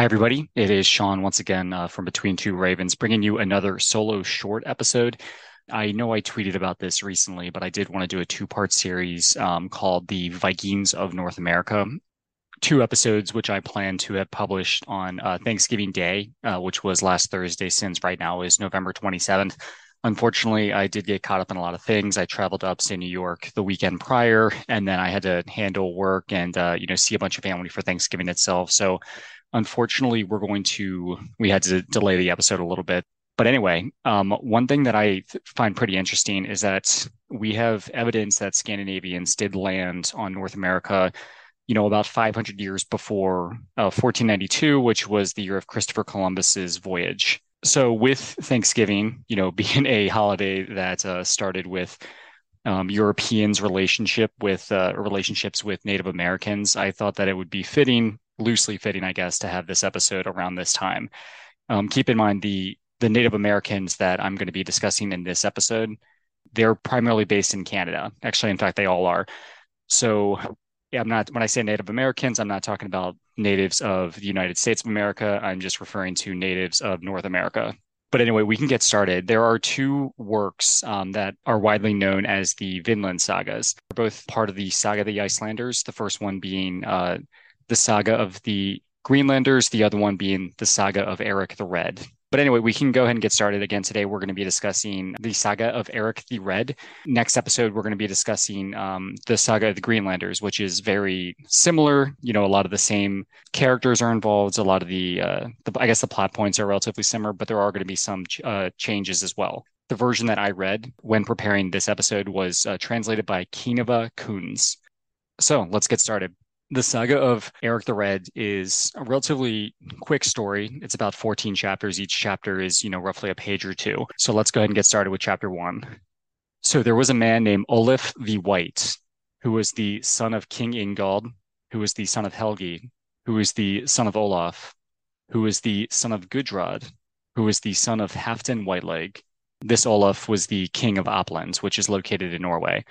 Hi, everybody. It is Shawn once again uh, from Between Two Ravens, bringing you another solo short episode. I know I tweeted about this recently, but I did want to do a two part series um, called The Vikings of North America. Two episodes, which I plan to have published on uh, Thanksgiving Day, uh, which was last Thursday, since right now is November 27th. Unfortunately, I did get caught up in a lot of things. I traveled to upstate New York the weekend prior, and then I had to handle work and uh, you know see a bunch of family for Thanksgiving itself. So unfortunately, we're going to, we had to delay the episode a little bit. But anyway, um, one thing that I find pretty interesting is that we have evidence that Scandinavians did land on North America, you know, about 500 years before uh, 1492, which was the year of Christopher Columbus's voyage. So, with Thanksgiving, you know, being a holiday that uh, started with um, Europeans' relationship with uh, relationships with Native Americans, I thought that it would be fitting loosely fitting, I guess, to have this episode around this time. Um, keep in mind the the Native Americans that I'm going to be discussing in this episode. They're primarily based in Canada. Actually, in fact, they all are. So, yeah, I'm not when I say Native Americans, I'm not talking about natives of the United States of America. I'm just referring to natives of North America. But anyway, we can get started. There are two works um, that are widely known as the Vinland sagas. They're both part of the Saga of the Icelanders. The first one being uh, the saga of the Greenlanders, the other one being the saga of Eric the Red. But anyway, we can go ahead and get started again today. We're going to be discussing the saga of Eric the Red. Next episode, we're going to be discussing um, the saga of the Greenlanders, which is very similar. You know, a lot of the same characters are involved. A lot of the, uh, the I guess, the plot points are relatively similar, but there are going to be some uh, changes as well. The version that I read when preparing this episode was uh, translated by Keneva Kunz. So let's get started. The saga of Eric the Red is a relatively quick story. It's about 14 chapters. Each chapter is, you know, roughly a page or two. So let's go ahead and get started with chapter one. So there was a man named Olaf the White, who was the son of King Ingald, who was the son of Helgi, who was the son of Olaf, who was the son of Gudrod, who was the son of Halfdan Whiteleg. This Olaf was the king of Uppland, which is located in Norway.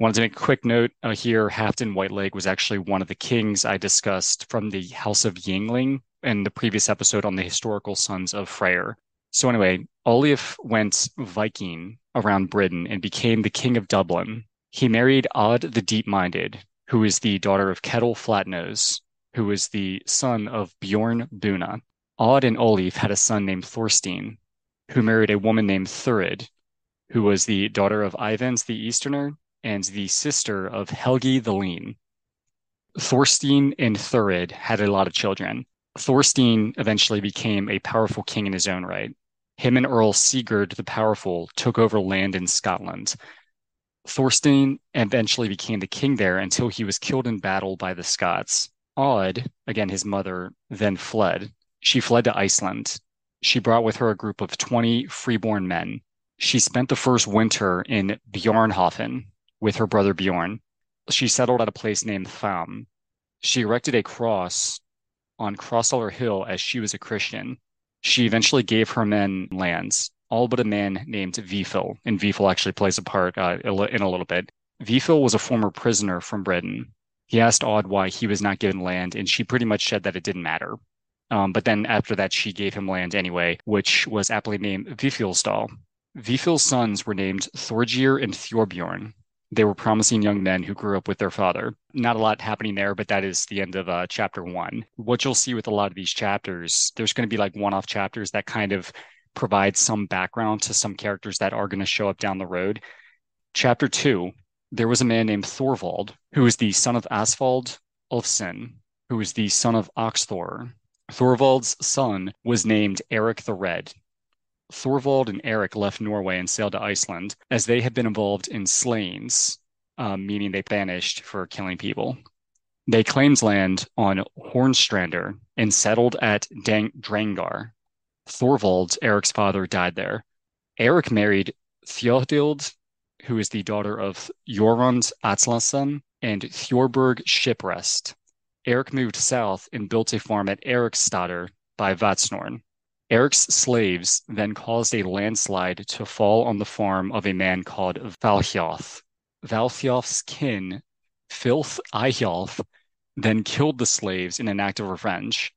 Wanted to make a quick note uh, here. Halfdan Whiteleg was actually one of the kings I discussed from the House of Yngling in the previous episode on the historical sons of Freyr. So anyway, Olaf went Viking around Britain and became the king of Dublin. He married Aud the Deep-Minded, who is the daughter of Ketil Flatnose, who is the son of Bjorn Buna. Aud and Olaf had a son named Thorstein, who married a woman named Thurid, who was the daughter of Ivans the Easterner and the sister of Helgi the Lean. Thorstein and Thurid had a lot of children. Thorstein eventually became a powerful king in his own right. Him and Earl Sigurd the Powerful took over land in Scotland. Thorstein eventually became the king there until he was killed in battle by the Scots. Aud, again his mother, then fled. She fled to Iceland. She brought with her a group of 20 freeborn men. She spent the first winter in Bjarnhofen, with her brother Bjorn. She settled at a place named Tham. She erected a cross on Crossuller Hill as she was a Christian. She eventually gave her men lands, all but a man named Vifil, and Vifil actually plays a part uh, in a little bit. Vifil was a former prisoner from Britain. He asked Aud why he was not given land, and she pretty much said that it didn't matter. Um, but then after that, she gave him land anyway, which was aptly named Vifilsdal. Vifil's sons were named Thorgeir and Thorbjorn. They were promising young men who grew up with their father. Not a lot happening there, but that is the end of uh, chapter one. What you'll see with a lot of these chapters, there's going to be like one off chapters that kind of provide some background to some characters that are going to show up down the road. Chapter two, there was a man named Thorvald who was the son of Asvald Ulfson, who was the son of Oxthor. Thorvald's son was named Eric the Red. Thorvald and Eric left Norway and sailed to Iceland as they had been involved in slayings, um, meaning they banished for killing people. They claimed land on Hornstrandir and settled at Dang- Drangar. Thorvald, Eric's father, died there. Eric married Theodild, who is the daughter of Jorund Atlason and Thorberg Shiprest. Eric moved south and built a farm at Ericstader by Vatnshorn. Eric's slaves then caused a landslide to fall on the farm of a man called Valhjoth. Valhjoth's kin, Filth Eyjolf, then killed the slaves in an act of revenge.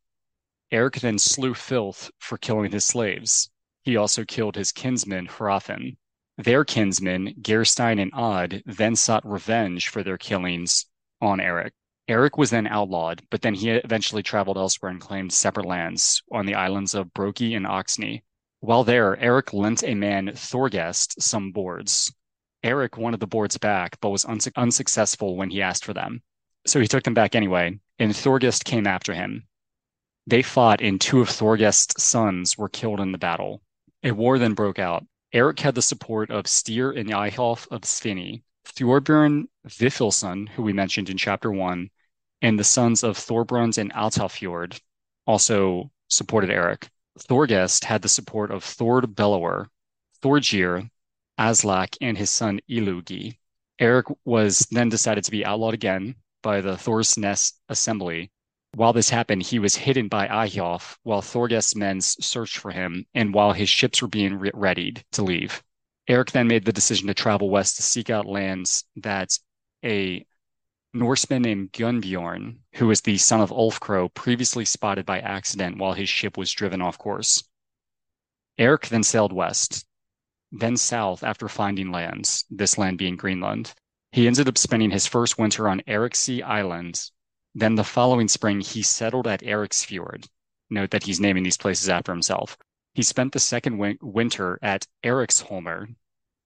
Eric then slew Filth for killing his slaves. He also killed his kinsman Hrafn. Their kinsmen, Gerstein and Odd, then sought revenge for their killings on Eric. Eric was then outlawed, but then he eventually traveled elsewhere and claimed separate lands on the islands of Brokey and Oxney. While there, Eric lent a man, Thorgest, some boards. Eric wanted the boards back, but was unsu- unsuccessful when he asked for them. So he took them back anyway, and Thorgest came after him. They fought, and two of Thorgest's sons were killed in the battle. A war then broke out. Eric had the support of Styr and Eyjolf of Sviney, Thorbjorn Vifilsson, who we mentioned in chapter one, and the sons of Thorbrand and Alftafjord also supported Eric. Thorgest had the support of Thord Bellower, Thorgeir, Aslak, and his son Illugi. Eric was then decided to be outlawed again by the Thorsnes Assembly. While this happened, he was hidden by Eyjolf while Thorgest's men searched for him and while his ships were being re- readied to leave. Eric then made the decision to travel west to seek out lands that a Norseman named Gunnbjorn, who was the son of Ulfkro, previously spotted by accident while his ship was driven off course. Eric then sailed west, then south after finding lands, this land being Greenland. He ended up spending his first winter on Eriksea Island. Then the following spring, he settled at Eriksfjord. Note that he's naming these places after himself. He spent the second win- winter at Eriksholmer,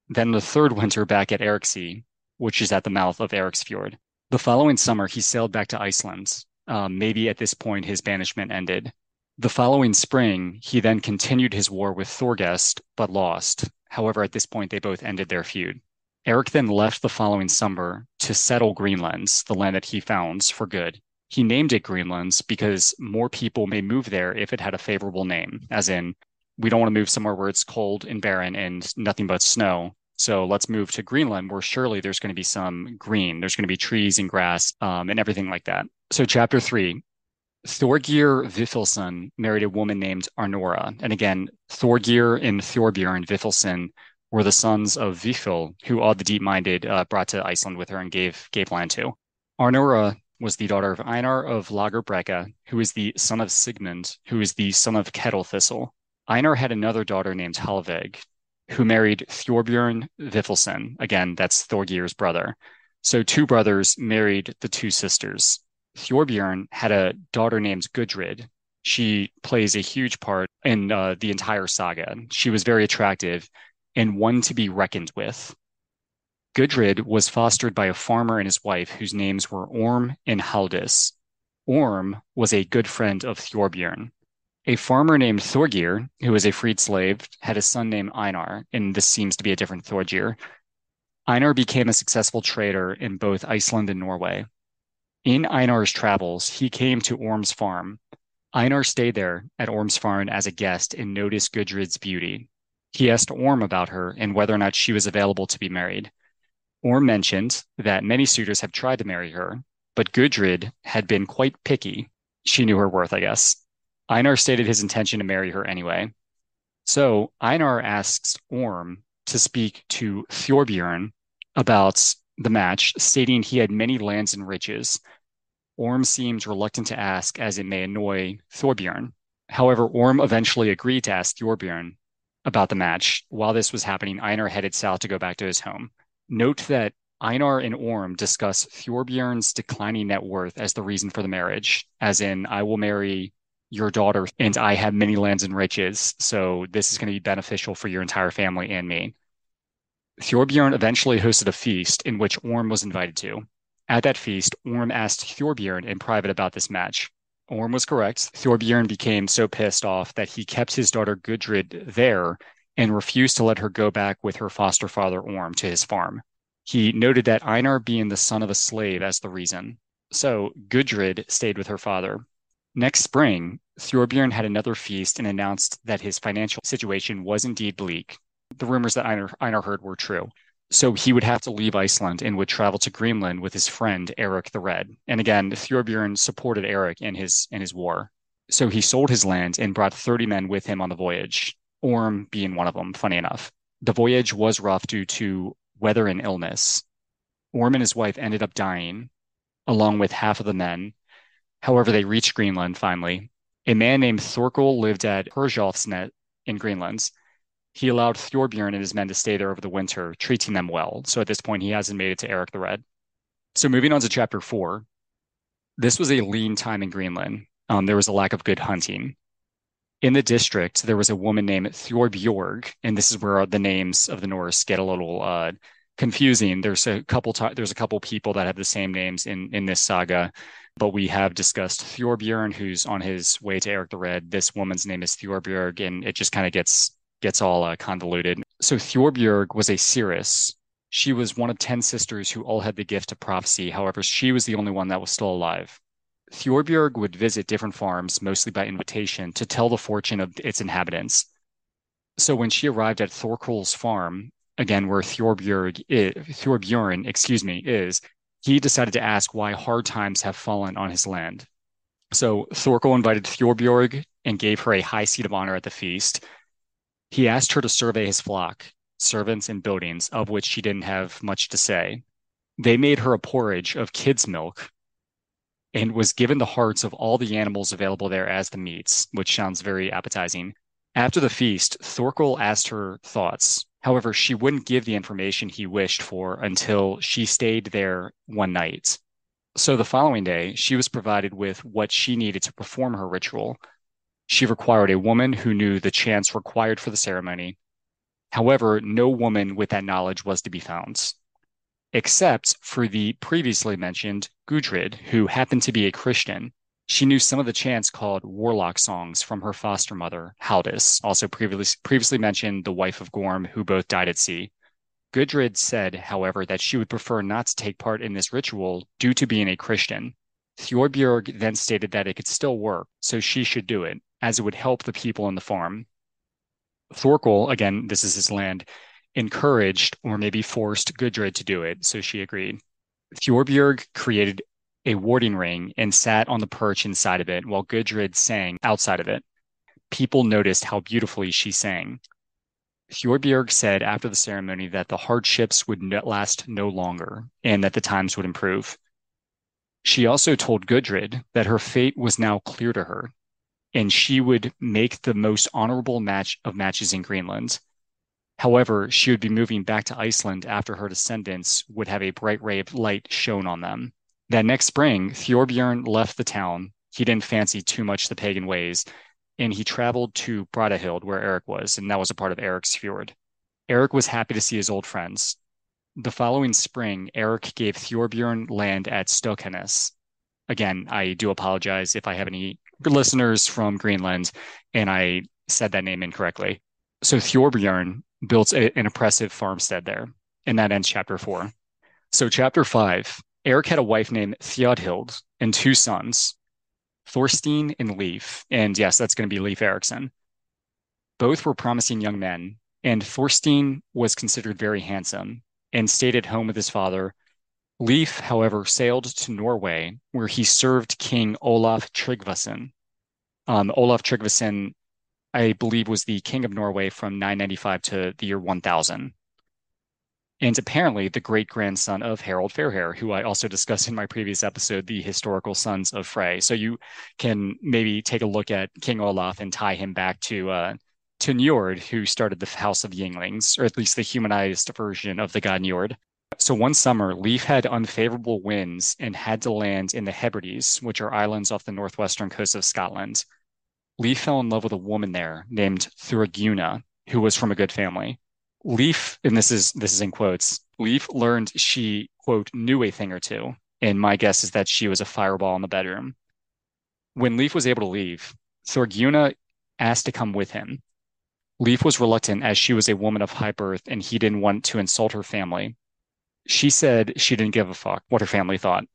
then the third winter back at Eriksea, which is at the mouth of Eriksfjord. The following summer, he sailed back to Iceland. Um, maybe at this point, his banishment ended. The following spring, he then continued his war with Thorgest, but lost. However, at this point, they both ended their feud. Eric then left the following summer to settle Greenlands, the land that he founds, for good. He named it Greenlands because more people may move there if it had a favorable name, as in, we don't want to move somewhere where it's cold and barren and nothing but snow. So let's move to Greenland, where surely there's going to be some green. There's going to be trees and grass um, and everything like that. So, chapter three Thorgeir Vifilsson married a woman named Arnora. And again, Thorgeir and Thorbjorn Vifilsson were the sons of Vifil, who Aud the Deep Minded uh, brought to Iceland with her and gave, gave land to. Arnora was the daughter of Einar of Laugarbrekka, who is the son of Sigmund, who is the son of Ketil Thistle. Einar had another daughter named Hallveig, who married Thorbjorn Vifilsson. Again, that's Thorgeir's brother. So two brothers married the two sisters. Thorbjorn had a daughter named Gudrid. She plays a huge part in uh, the entire saga. She was very attractive and one to be reckoned with. Gudrid was fostered by a farmer and his wife whose names were Orm and Haldis. Orm was a good friend of Thorbjorn. A farmer named Thorgeir, who was a freed slave, had a son named Einar, and this seems to be a different Thorgeir. Einar became a successful trader in both Iceland and Norway. In Einar's travels, he came to Orm's farm. Einar stayed there at Orm's farm as a guest and noticed Gudrid's beauty. He asked Orm about her and whether or not she was available to be married. Orm mentioned that many suitors have tried to marry her, but Gudrid had been quite picky. She knew her worth, I guess. Einar stated his intention to marry her anyway. So Einar asks Orm to speak to Thorbjorn about the match, stating he had many lands and riches. Orm seems reluctant to ask as it may annoy Thorbjorn. However, Orm eventually agreed to ask Thorbjorn about the match. While this was happening, Einar headed south to go back to his home. Note that Einar and Orm discuss Thorbjorn's declining net worth as the reason for the marriage, as in, I will marry your daughter and I have many lands and riches. So this is going to be beneficial for your entire family and me. Thorbjorn eventually hosted a feast in which Orm was invited to. At that feast, Orm asked Thorbjorn in private about this match. Orm was correct. Thorbjorn became so pissed off that he kept his daughter Gudrid there and refused to let her go back with her foster father Orm to his farm. He noted that Einar being the son of a slave as the reason. So Gudrid stayed with her father. Next spring, Thorbjorn had another feast and announced that his financial situation was indeed bleak. The rumors that Einar, Einar heard were true. So he would have to leave Iceland and would travel to Greenland with his friend Eric the Red. And again, Thorbjorn supported Eric in his in his war. So he sold his land and brought 30 men with him on the voyage, Orm being one of them, funny enough. The voyage was rough due to weather and illness. Orm and his wife ended up dying, along with half of the men. However, they reached Greenland finally, A man named Thorkel lived at Herjolfsnes in Greenland. He allowed Thorbjorn and his men to stay there over the winter, treating them well. So at this point, he hasn't made it to Eric the Red. So moving on to chapter four, this was a lean time in Greenland. Um, there was a lack of good hunting. In the district, there was a woman named Thorbjorg, and this is where the names of the Norse get a little uh, confusing. There's a couple t- there's a couple people that have the same names in in this saga, but we have discussed Thorbjorn, who's on his way to Eric the Red. This woman's name is Thorbjorg, and it just kind of gets gets all uh, convoluted. So Thorbjorg was a seeress. She was one of 10 sisters who all had the gift of prophecy. However, she was the only one that was still alive. Thorbjorg would visit different farms, mostly by invitation, to tell the fortune of its inhabitants. So when she arrived at Thorkel's farm, again where Thorbjorg is, eh, Thorbjorn, excuse me, is, he decided to ask why hard times have fallen on his land. So Thorkel invited Thorbjorg and gave her a high seat of honor at the feast. He asked her to survey his flock, servants, and buildings, of which she didn't have much to say. They made her a porridge of kid's milk and was given the hearts of all the animals available there as the meats, which sounds very appetizing. After the feast, Thorkel asked her thoughts. However, she wouldn't give the information he wished for until she stayed there one night. So the following day, she was provided with what she needed to perform her ritual, she required a woman who knew the chants required for the ceremony. However, no woman with that knowledge was to be found, except for the previously mentioned Gudrid, who happened to be a Christian. She knew some of the chants called warlock songs from her foster mother, Haldis, also previously, previously mentioned the wife of Gorm, who both died at sea. Gudrid said, however, that she would prefer not to take part in this ritual due to being a Christian. Thorbjorg then stated that it could still work, so she should do it as it would help the people in the farm. Thorkel, again, this is his land, encouraged or maybe forced Gudrid to do it, so she agreed. Thorbjorg created a warding ring and sat on the perch inside of it while Gudrid sang outside of it. People noticed how beautifully she sang. Thorbjorg said after the ceremony that the hardships would last no longer and that the times would improve. She also told Gudrid that her fate was now clear to her and she would make the most honorable match of matches in Greenland. However, she would be moving back to Iceland after her descendants would have a bright ray of light shone on them. That next spring, Thorbjorn left the town. He didn't fancy too much the pagan ways, and he traveled to Brattahlid, where Eric was, and that was a part of Eric's fjord. Eric was happy to see his old friends. The following spring, Eric gave Thorbjorn land at Stokkanes. Again, I do apologize if I have any listeners from Greenland, and I said that name incorrectly. So Thorbjorn built a, an impressive farmstead there, and that ends chapter four. So chapter five, Eric had a wife named Theodhild and two sons, Thorstein and Leif. And yes, that's going to be Leif Erikson. Both were promising young men, and Thorstein was considered very handsome and stayed at home with his father Leif, however, sailed to Norway, where he served King Olaf Tryggvason. Um, Olaf Tryggvason, I believe, was the king of Norway from 995 to the year 1000. And apparently the great grandson of Harold Fairhair, who I also discussed in my previous episode, the historical sons of Frey. So you can maybe take a look at King Olaf and tie him back to uh, to Njord, who started the House of Ynglings, or at least the humanized version of the god Njord. So one summer, Leif had unfavorable winds and had to land in the Hebrides, which are islands off the northwestern coast of Scotland. Leif fell in love with a woman there named Thorgunna, who was from a good family. Leif, and this is this is in quotes, Leif learned she, quote, knew a thing or two. And my guess is that she was a fireball in the bedroom. When Leif was able to leave, Thorgunna asked to come with him. Leif was reluctant as she was a woman of high birth and he didn't want to insult her family. She said she didn't give a fuck what her family thought.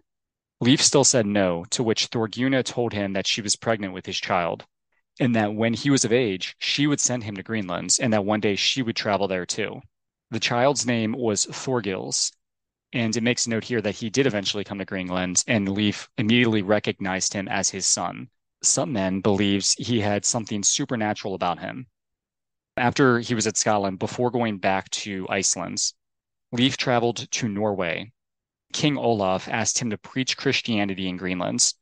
Leif still said no, to which Thorgunna told him that she was pregnant with his child, and that when he was of age, she would send him to Greenland's, and that one day she would travel there too. The child's name was Thorgils, and it makes a note here that he did eventually come to Greenland, and Leif immediately recognized him as his son. Some men believes he had something supernatural about him. After he was at Scotland, before going back to Iceland, Leif traveled to Norway. King Olaf asked him to preach Christianity in Greenland.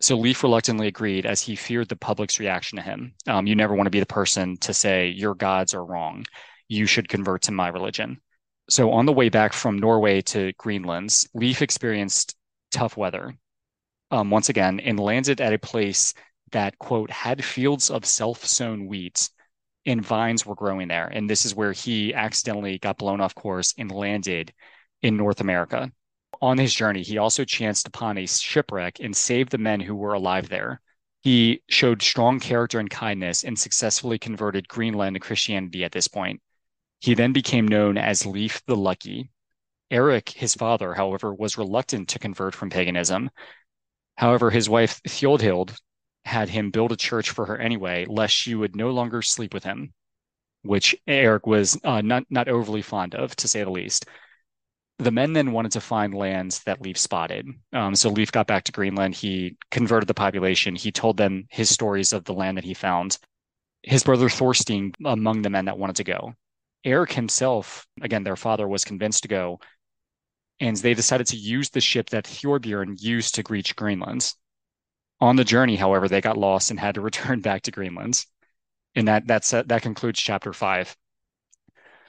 So Leif reluctantly agreed as he feared the public's reaction to him. Um, you never want to be the person to say, your gods are wrong. You should convert to my religion. So on the way back from Norway to Greenland, Leif experienced tough weather um, once again and landed at a place that, quote, had fields of self sown wheat and vines were growing there. And this is where he accidentally got blown off course and landed in North America. On his journey, he also chanced upon a shipwreck and saved the men who were alive there. He showed strong character and kindness and successfully converted Greenland to Christianity at this point. He then became known as Leif the Lucky. Eric, his father, however, was reluctant to convert from paganism. However, his wife Theodhild had him build a church for her anyway, lest she would no longer sleep with him, which Eric was uh, not not overly fond of, to say the least. The men then wanted to find lands that Leif spotted. Um, so Leif got back to Greenland. He converted the population. He told them his stories of the land that he found. His brother Thorstein among the men that wanted to go. Eric himself, again, their father was convinced to go, and they decided to use the ship that Thorbjorn used to reach Greenland. On the journey, however, they got lost and had to return back to Greenland. And that that's that concludes chapter five.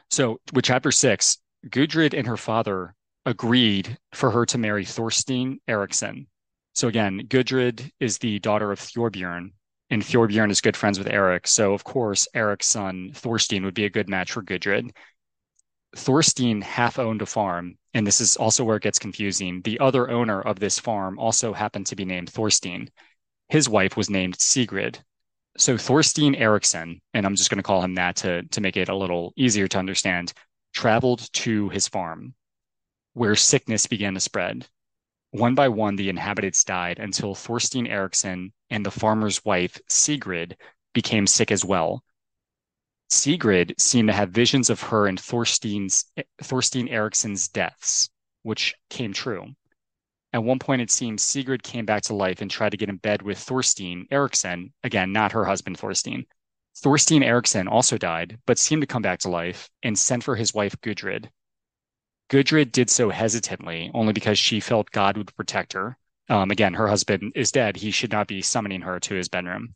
So with chapter six, Gudrid and her father agreed for her to marry Thorstein Eriksson. So again, Gudrid is the daughter of Thorbjorn, and Thorbjorn is good friends with Eric. So of course, Eric's son Thorstein would be a good match for Gudrid. Thorstein half owned a farm, and this is also where it gets confusing. The other owner of this farm also happened to be named Thorstein. His wife was named Sigrid. So Thorstein Eriksson, and I'm just going to call him that to, to make it a little easier to understand, traveled to his farm where sickness began to spread. One by one, the inhabitants died until Thorstein Eriksson and the farmer's wife, Sigrid, became sick as well. Sigrid seemed to have visions of her and Thorstein's Thorstein Eriksson's deaths, which came true. At one point, it seems Sigrid came back to life and tried to get in bed with Thorstein Eriksson, again, not her husband Thorstein. Thorstein Eriksson also died, but seemed to come back to life and sent for his wife Gudrid. Gudrid did so hesitantly, only because she felt God would protect her. Um, again, her husband is dead. He should not be summoning her to his bedroom.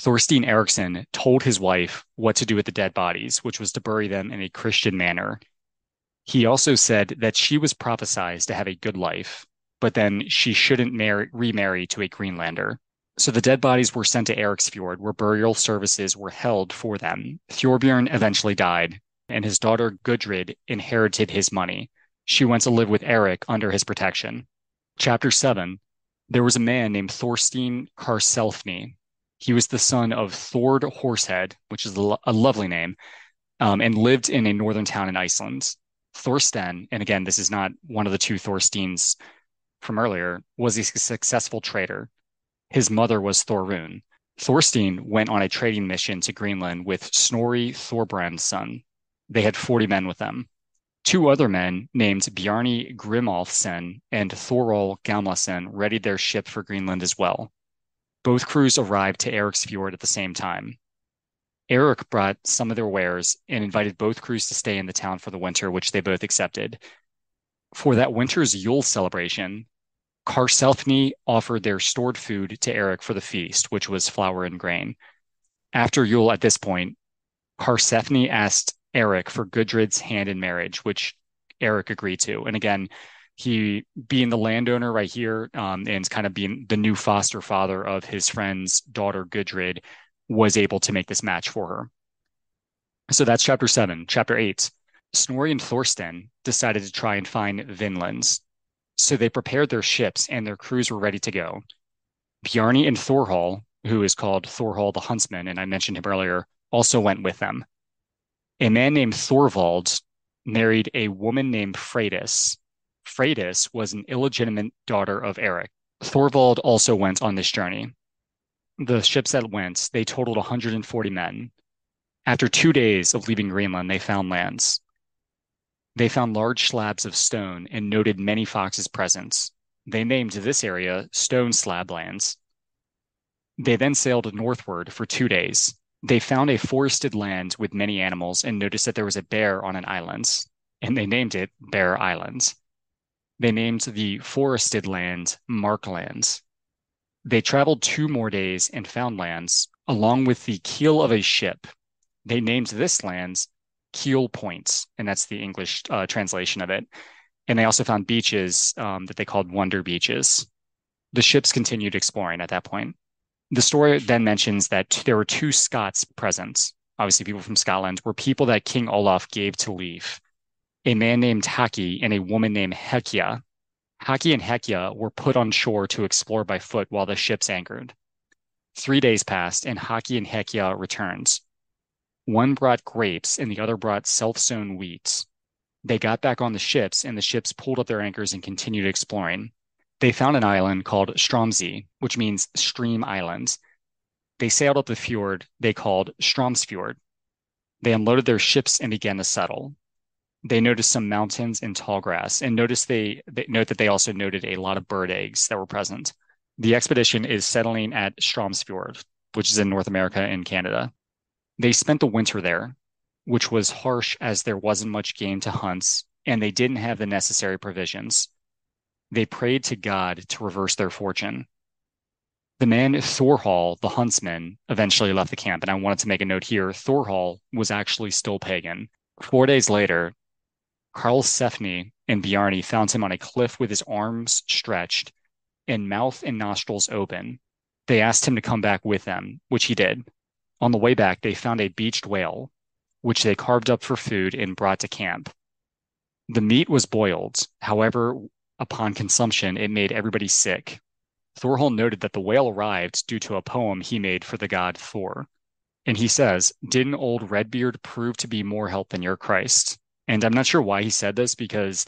Thorstein Eriksson told his wife what to do with the dead bodies, which was to bury them in a Christian manner. He also said that she was prophesied to have a good life, but then she shouldn't marry, remarry to a Greenlander. So the dead bodies were sent to Eriksfjord, where burial services were held for them. Thorbjorn eventually died, and his daughter Gudrid inherited his money. She went to live with Eric under his protection. Chapter 7 There was a man named Thorstein Karlsefni he was the son of Thord Horsehead, which is a lovely name, um, and lived in a northern town in Iceland. Thorsten, and again, this is not one of the two Thorsteins from earlier, was a successful trader. His mother was Thorun. Thorstein went on a trading mission to Greenland with Snorri Thorbrand's son. They had 40 men with them. Two other men named Bjarni Grimolfsson and Thorhall Gamlason readied their ship for Greenland as well. Both crews arrived to Eriksfjord at the same time. Eric brought some of their wares and invited both crews to stay in the town for the winter, which they both accepted. For that winter's Yule celebration, Karlsefni offered their stored food to Eric for the feast, which was flour and grain. After Yule, at this point, Karlsefni asked Eric for Gudrid's hand in marriage, which Eric agreed to. And again, he being the landowner right here um, and kind of being the new foster father of his friend's daughter Gudrid was able to make this match for her. So that's chapter seven. Chapter eight, Snorri and Thorsten decided to try and find Vinlands. So they prepared their ships and their crews were ready to go. Bjarni and Thorhall, who is called Thorhall the Huntsman, and I mentioned him earlier, also went with them. A man named Thorvald married a woman named Freydis, Freydis was an illegitimate daughter of Eric. Thorvald also went on this journey. The ships that went, they totaled 140 men. After two days of leaving Greenland, they found lands. They found large slabs of stone and noted many foxes' presence. They named this area Stone Slab Lands. They then sailed northward for two days. They found a forested land with many animals and noticed that there was a bear on an island, and they named it Bear Islands they named the forested land Marklands. They traveled two more days and found lands along with the keel of a ship. They named this lands Keel Points, and that's the English uh, translation of it. And they also found beaches um, that they called Wonder Beaches. The ships continued exploring at that point. The story then mentions that there were two Scots present, obviously people from Scotland, were people that King Olaf gave to leave. A man named Haki and a woman named Hekia. Haki and Hekia were put on shore to explore by foot while the ships anchored. Three days passed, and Haki and Hekia returned. One brought grapes, and the other brought self sown wheat. They got back on the ships, and the ships pulled up their anchors and continued exploring. They found an island called Stromsey, which means stream islands. They sailed up the fjord they called Stromsfjord. They unloaded their ships and began to settle. They noticed some mountains and tall grass, and notice they, they note that they also noted a lot of bird eggs that were present. The expedition is settling at Stromsfjord, which is in North America and Canada. They spent the winter there, which was harsh as there wasn't much game to hunt, and they didn't have the necessary provisions. They prayed to God to reverse their fortune. The man Thorhall, the huntsman, eventually left the camp, and I wanted to make a note here. Thorhall was actually still pagan. Four days later, Karlsefni and Bjarni found him on a cliff with his arms stretched and mouth and nostrils open. They asked him to come back with them, which he did. On the way back, they found a beached whale, which they carved up for food and brought to camp. The meat was boiled. However, upon consumption, it made everybody sick. Thorhall noted that the whale arrived due to a poem he made for the god Thor. And he says, Didn't old Redbeard prove to be more help than your Christ? And I'm not sure why he said this because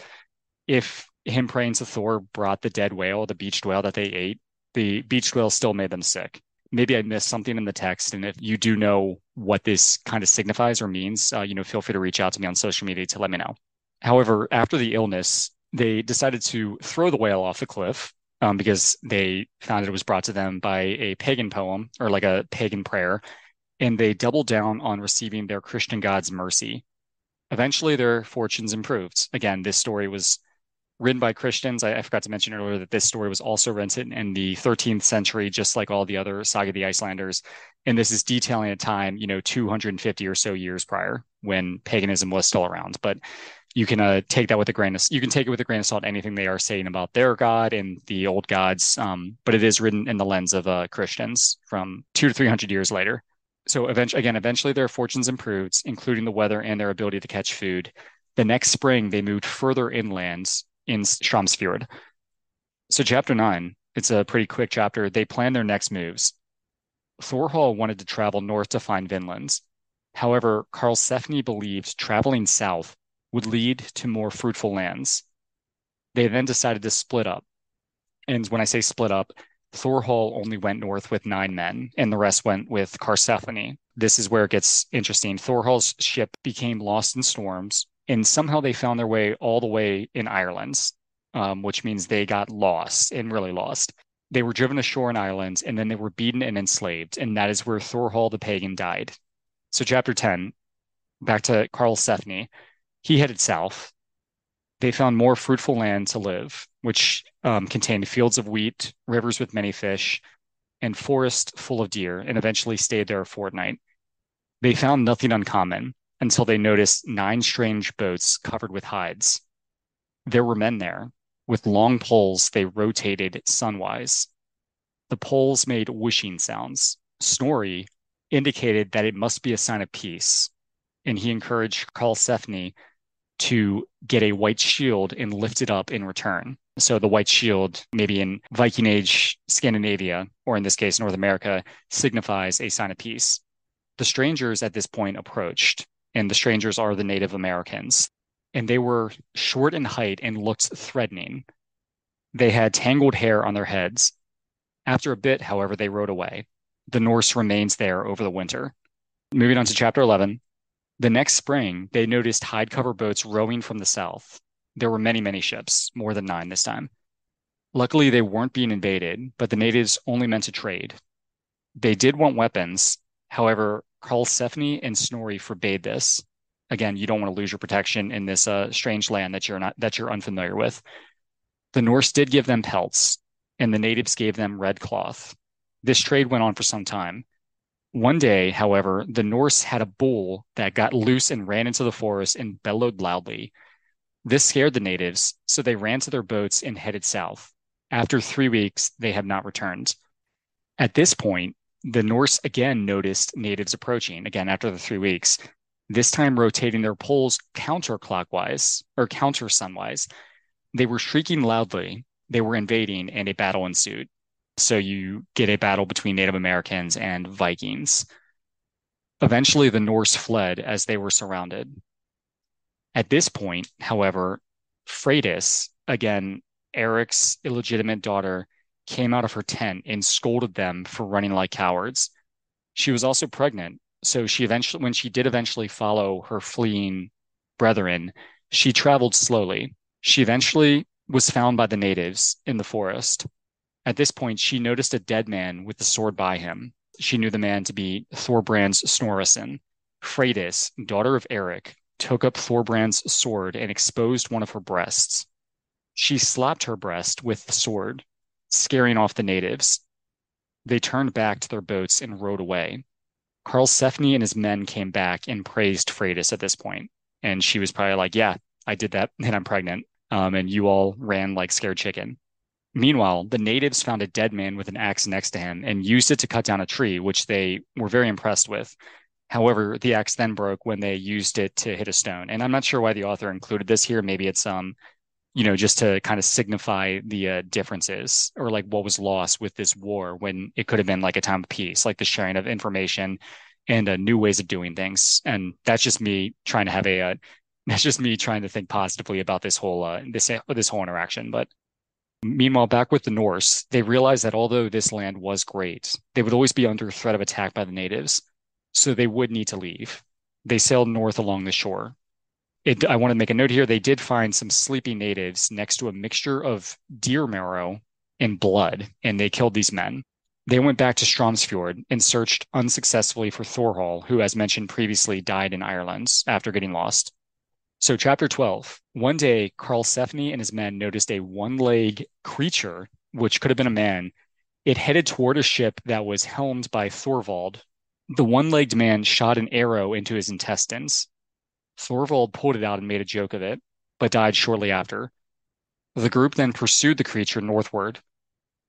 if him praying to Thor brought the dead whale, the beached whale that they ate, the beached whale still made them sick. Maybe I missed something in the text, and if you do know what this kind of signifies or means, uh, you know, feel free to reach out to me on social media to let me know. However, after the illness, they decided to throw the whale off the cliff um, because they found it was brought to them by a pagan poem or like a pagan prayer, and they doubled down on receiving their Christian God's mercy. Eventually, their fortunes improved. Again, this story was written by Christians. I, I, forgot to mention earlier that this story was also written in the 13th century, just like all the other Saga of the Icelanders. And this is detailing a time, you know, 250 or so years prior when paganism was still around. But you can uh, take that with a grain of you can take it with a grain of salt anything they are saying about their god and the old gods um, but it is written in the lens of uh, christians from two to three hundred years later so eventually again eventually their fortunes improved including the weather and their ability to catch food the next spring they moved further inland in Stromsfjord. So chapter nine, it's a pretty quick chapter. They plan their next moves. Thorhall wanted to travel north to find Vinland. However, Karlsefni believed traveling south would lead to more fruitful lands. They then decided to split up. And when I say split up, Thorhall only went north with nine men, and the rest went with Karlsefni. This is where it gets interesting. Thorhall's ship became lost in storms, and somehow they found their way all the way in Ireland, um, which means they got lost and really lost. They were driven ashore in Ireland, and then they were beaten and enslaved, and that is where Thorhall the pagan died. So, chapter 10, back to Carl Karlsefni, he headed south. They found more fruitful land to live, which um, contained fields of wheat, rivers with many fish, and forest full of deer, and eventually stayed there a fortnight. They found nothing uncommon until they noticed nine strange boats covered with hides. There were men there. With long poles, they rotated sunwise. The poles made whooshing sounds. Snorri indicated that it must be a sign of peace, and he encouraged Karlsefni to get a white shield and lift it up in return. So the white shield, maybe in Viking Age Scandinavia, or in this case North America, signifies a sign of peace. The strangers at this point approached and the strangers are the Native Americans. And they were short in height and looked threatening. They had tangled hair on their heads. After a bit, however, they rode away. The Norse remains there over the winter. Moving on to chapter 11. The next spring, they noticed hide cover boats rowing from the south. There were many, many ships, more than nine this time. Luckily, they weren't being invaded, but the natives only meant to trade. They did want weapons. However, Karlsefni and Snorri forbade this. Again, you don't want to lose your protection in this uh, strange land that you're not that you're unfamiliar with. The Norse did give them pelts. and the natives gave them red cloth. This trade went on for some time. One day, however, the Norse had a bull that got loose and ran into the forest and bellowed loudly. This scared the natives, so they ran to their boats and headed south. After three weeks, they have not returned. At this point, the Norse again noticed natives approaching, again after the three weeks, this time rotating their poles counterclockwise or counter sunwise. They were shrieking loudly, they were invading, and a battle ensued. So you get a battle between Native Americans and Vikings. Eventually, the Norse fled as they were surrounded. At this point, however, Freydis, again, Eric's illegitimate daughter, came out of her tent and scolded them for running like cowards. She was also pregnant, so she eventually, when she did eventually follow her fleeing brethren, she traveled slowly. She eventually was found by the natives in the forest. At this point, she noticed a dead man with the sword by him. She knew the man to be Thorbrand's Snorrason. Freydis, daughter of Eric, took up Thorbrand's sword and exposed one of her breasts. She slapped her breast with the sword, scaring off the natives. They turned back to their boats and rowed away. Karlsefni and his men came back and praised Freydis at this point. And she was probably like, Yeah, I did that and I'm pregnant. Um, and you all ran like scared chicken. Meanwhile, the natives found a dead man with an axe next to him and used it to cut down a tree, which they were very impressed with. However, the axe then broke when they used it to hit a stone. And I'm not sure why the author included this here. Maybe it's um, you know, just to kind of signify the uh, differences or like what was lost with this war when it could have been like a time of peace, like the sharing of information and uh, new ways of doing things. And that's just me trying to have a, uh, that's just me trying to think positively about this whole, uh, this, this whole interaction. But meanwhile, back with the Norse, they realized that although this land was great, they would always be under threat of attack by the natives. So they would need to leave. They sailed north along the shore. It, I want to make a note here. They did find some sleepy natives next to a mixture of deer marrow and blood, and they killed these men. They went back to Stromsfjord and searched unsuccessfully for Thorhall, who, as mentioned previously, died in Ireland after getting lost. So, chapter 12. One day, Karlsefni and his men noticed a one leg creature, which could have been a man. It headed toward a ship that was helmed by Thorvald. The one legged man shot an arrow into his intestines. Thorvald pulled it out and made a joke of it, but died shortly after. The group then pursued the creature northward.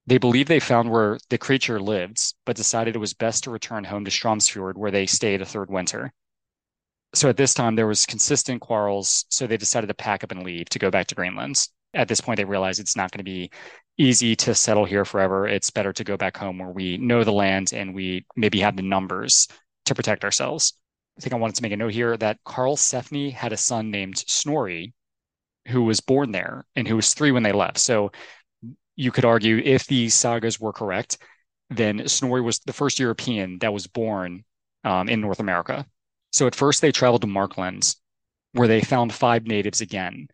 They believe they found where the creature lived, but decided it was best to return home to Stromsfjord, where they stayed a third winter. So at this time, there was consistent quarrels, so they decided to pack up and leave to go back to Greenland. At this point, they realized it's not going to be easy to settle here forever. It's better to go back home where we know the land and we maybe have the numbers to protect ourselves. I think I wanted to make a note here that Karlsefni had a son named Snorri, who was born there and who was three when they left. So you could argue if these sagas were correct, then Snorri was the first European that was born um, in North America. So at first they traveled to Markland, where they found five natives again.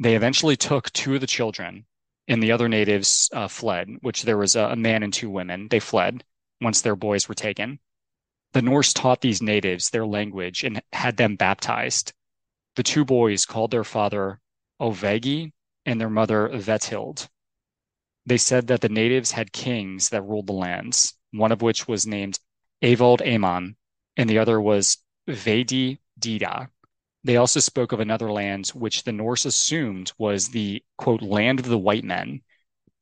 They eventually took two of the children, and the other natives uh, fled, which there was a, a man and two women. They fled once their boys were taken the Norse taught these natives their language and had them baptized. The two boys called their father Ovegi and their mother Vethild. They said that the natives had kings that ruled the lands, one of which was named Avald Amon, and the other was Vedi Dida. They also spoke of another land which the Norse assumed was the quote land of the white men,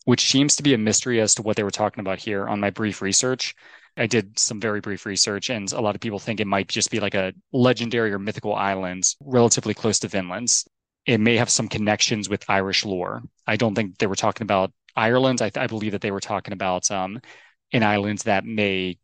which seems to be a mystery as to what they were talking about here on my brief research. I did some very brief research, and a lot of people think it might just be like a legendary or mythical island relatively close to Vinland's. It may have some connections with Irish lore. I don't think they were talking about Ireland. I, I believe that they were talking about um, an island that may,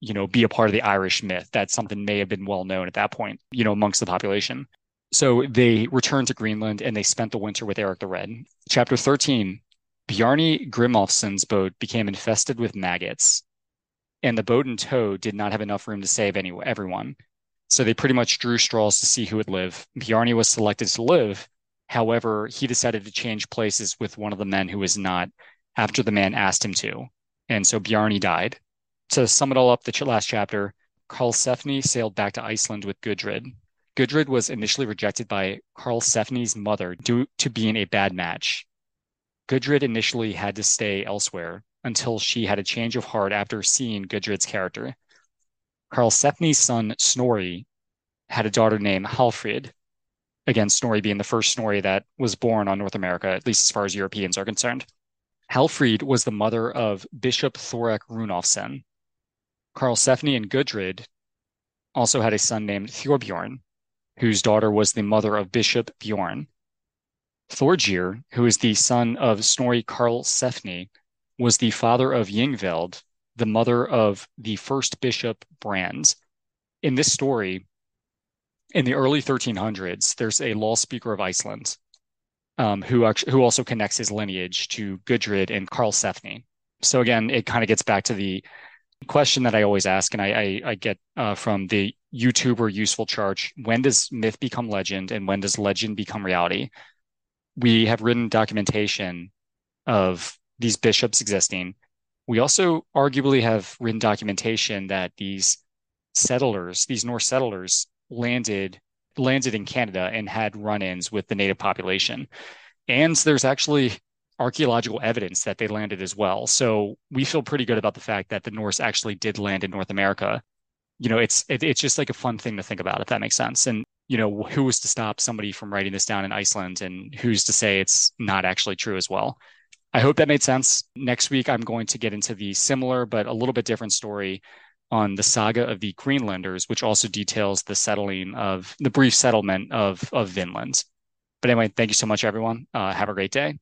you know, be a part of the Irish myth. That something may have been well known at that point, you know, amongst the population. So they returned to Greenland and they spent the winter with Eric the Red. Chapter 13 Bjarni Grimolfsson's boat became infested with maggots and the boat in tow did not have enough room to save any everyone. So they pretty much drew straws to see who would live. Bjarni was selected to live. However, he decided to change places with one of the men who was not after the man asked him to. And so Bjarni died. To sum it all up, the last chapter, Karlsefni sailed back to Iceland with Gudrid. Gudrid was initially rejected by Karlsefni's mother due to being a bad match. Gudrid initially had to stay elsewhere until she had a change of heart after seeing Gudrid's character. Karlsefni's son Snorri had a daughter named Halfrid. Again, Snorri being the first Snorri that was born on North America, at least as far as Europeans are concerned. Halfrid was the mother of Bishop Thorlak Runolfsson. Karlsefni and Gudrid also had a son named Thorbjorn, whose daughter was the mother of Bishop Bjorn. Thorgeir, who is the son of Snorri Karlsefni, was the father of Yngveld, the mother of the first bishop Brand. In this story, in the early 1300s, there's a law speaker of Iceland um, who actually, who also connects his lineage to Gudrid and Karlsefni. So again, it kind of gets back to the question that I always ask, and I, I, I get uh, from the YouTuber Useful Charts: when does myth become legend, and when does legend become reality? We have written documentation of these bishops existing. We also arguably have written documentation that these settlers, these Norse settlers, landed landed in Canada and had run-ins with the native population. And there's actually archaeological evidence that they landed as well. So we feel pretty good about the fact that the Norse actually did land in North America. You know, it's it, it's just like a fun thing to think about if that makes sense. And you know, who was to stop somebody from writing this down in Iceland and who's to say it's not actually true as well. I hope that made sense. Next week, I'm going to get into the similar but a little bit different story on the saga of the Greenlanders, which also details the settling of the brief settlement of, of Vinland. But anyway, thank you so much, everyone. Uh, have a great day.